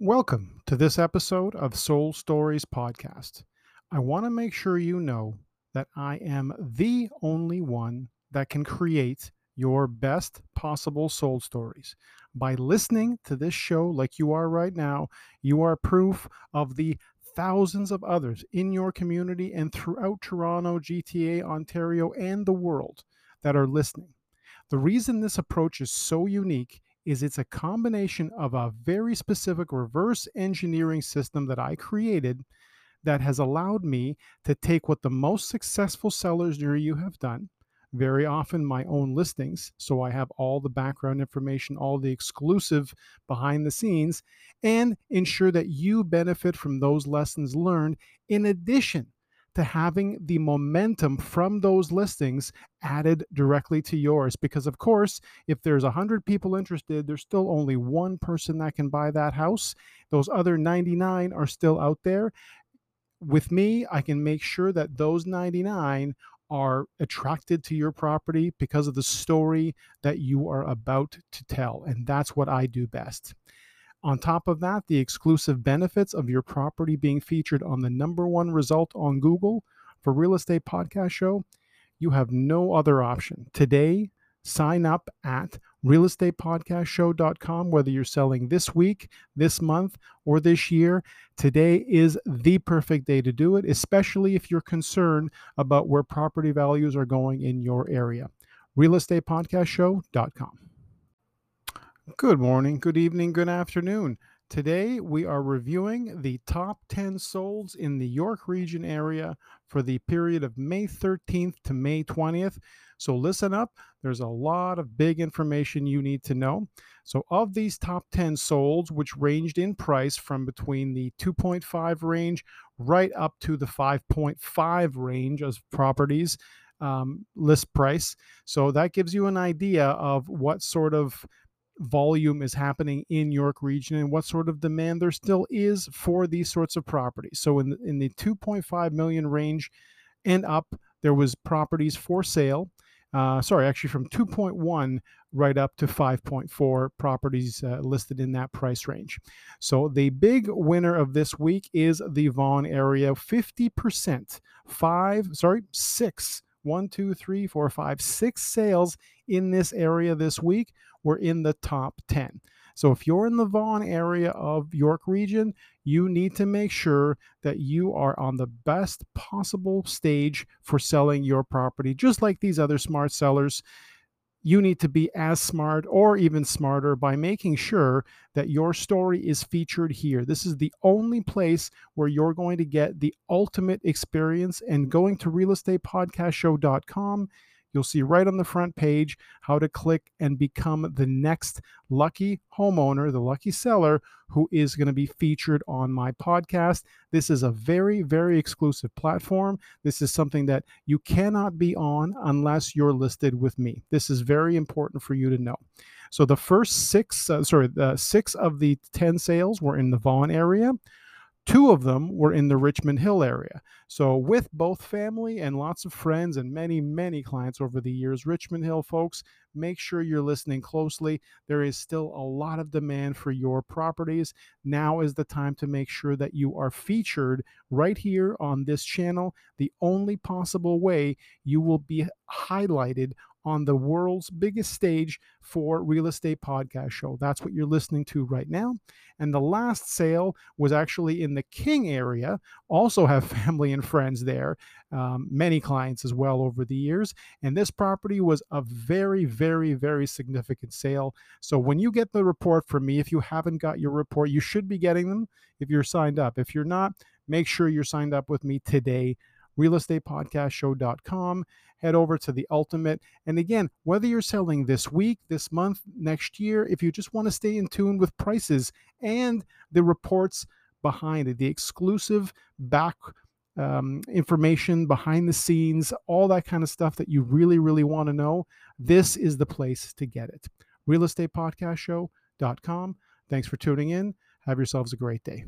Welcome to this episode of Soul Stories Podcast. I want to make sure you know that I am the only one that can create your best possible soul stories. By listening to this show like you are right now, you are proof of the thousands of others in your community and throughout Toronto, GTA, Ontario, and the world that are listening. The reason this approach is so unique is it's a combination of a very specific reverse engineering system that I created that has allowed me to take what the most successful sellers near you have done, very often my own listings. So I have all the background information, all the exclusive behind the scenes, and ensure that you benefit from those lessons learned in addition to having the momentum from those listings added directly to yours. Because, of course, if there's 100 people interested, there's still only one person that can buy that house. Those other 99 are still out there. With me, I can make sure that those 99 are attracted to your property because of the story that you are about to tell. And that's what I do best. On top of that, the exclusive benefits of your property being featured on the number one result on Google for Real Estate Podcast Show, you have no other option. Today, sign up at realestatepodcastshow.com whether you're selling this week, this month, or this year. Today is the perfect day to do it, especially if you're concerned about where property values are going in your area. realestatepodcastshow.com. Good morning, good evening, good afternoon. Today we are reviewing the top 10 solds in the York region area for the period of May 13th to May 20th. So listen up, there's a lot of big information you need to know. So, of these top 10 solds, which ranged in price from between the 2.5 range right up to the 5.5 range of properties um, list price. So, that gives you an idea of what sort of volume is happening in York region and what sort of demand there still is for these sorts of properties. So in the, in the 2.5 million range and up, there was properties for sale. Uh, sorry, actually from 2.1 right up to 5.4 properties uh, listed in that price range. So the big winner of this week is the Vaughan area, 50%, five, sorry, six one, two, three, four, five, six sales in this area this week were in the top 10. So if you're in the Vaughan area of York region, you need to make sure that you are on the best possible stage for selling your property, just like these other smart sellers you need to be as smart or even smarter by making sure that your story is featured here. This is the only place where you're going to get the ultimate experience. And going to realestatepodcastshow.com You'll see right on the front page how to click and become the next lucky homeowner, the lucky seller who is going to be featured on my podcast. This is a very, very exclusive platform. This is something that you cannot be on unless you're listed with me. This is very important for you to know. So the first six, uh, sorry, the six of the 10 sales were in the Vaughan area. Two of them were in the Richmond Hill area. So, with both family and lots of friends and many, many clients over the years, Richmond Hill folks, make sure you're listening closely. There is still a lot of demand for your properties. Now is the time to make sure that you are featured right here on this channel. The only possible way you will be highlighted on the world's biggest stage for real estate podcast show. That's what you're listening to right now. And the last sale was actually in the King area. Also have family and friends there, um, many clients as well over the years. And this property was a very, very, very significant sale. So when you get the report from me, if you haven't got your report, you should be getting them if you're signed up. If you're not, make sure you're signed up with me today realestatepodcastshow.com. Head over to the ultimate. And again, whether you're selling this week, this month, next year, if you just want to stay in tune with prices and the reports behind it, the exclusive back um, information behind the scenes, all that kind of stuff that you really, really want to know, this is the place to get it. Realestatepodcastshow.com. Thanks for tuning in. Have yourselves a great day.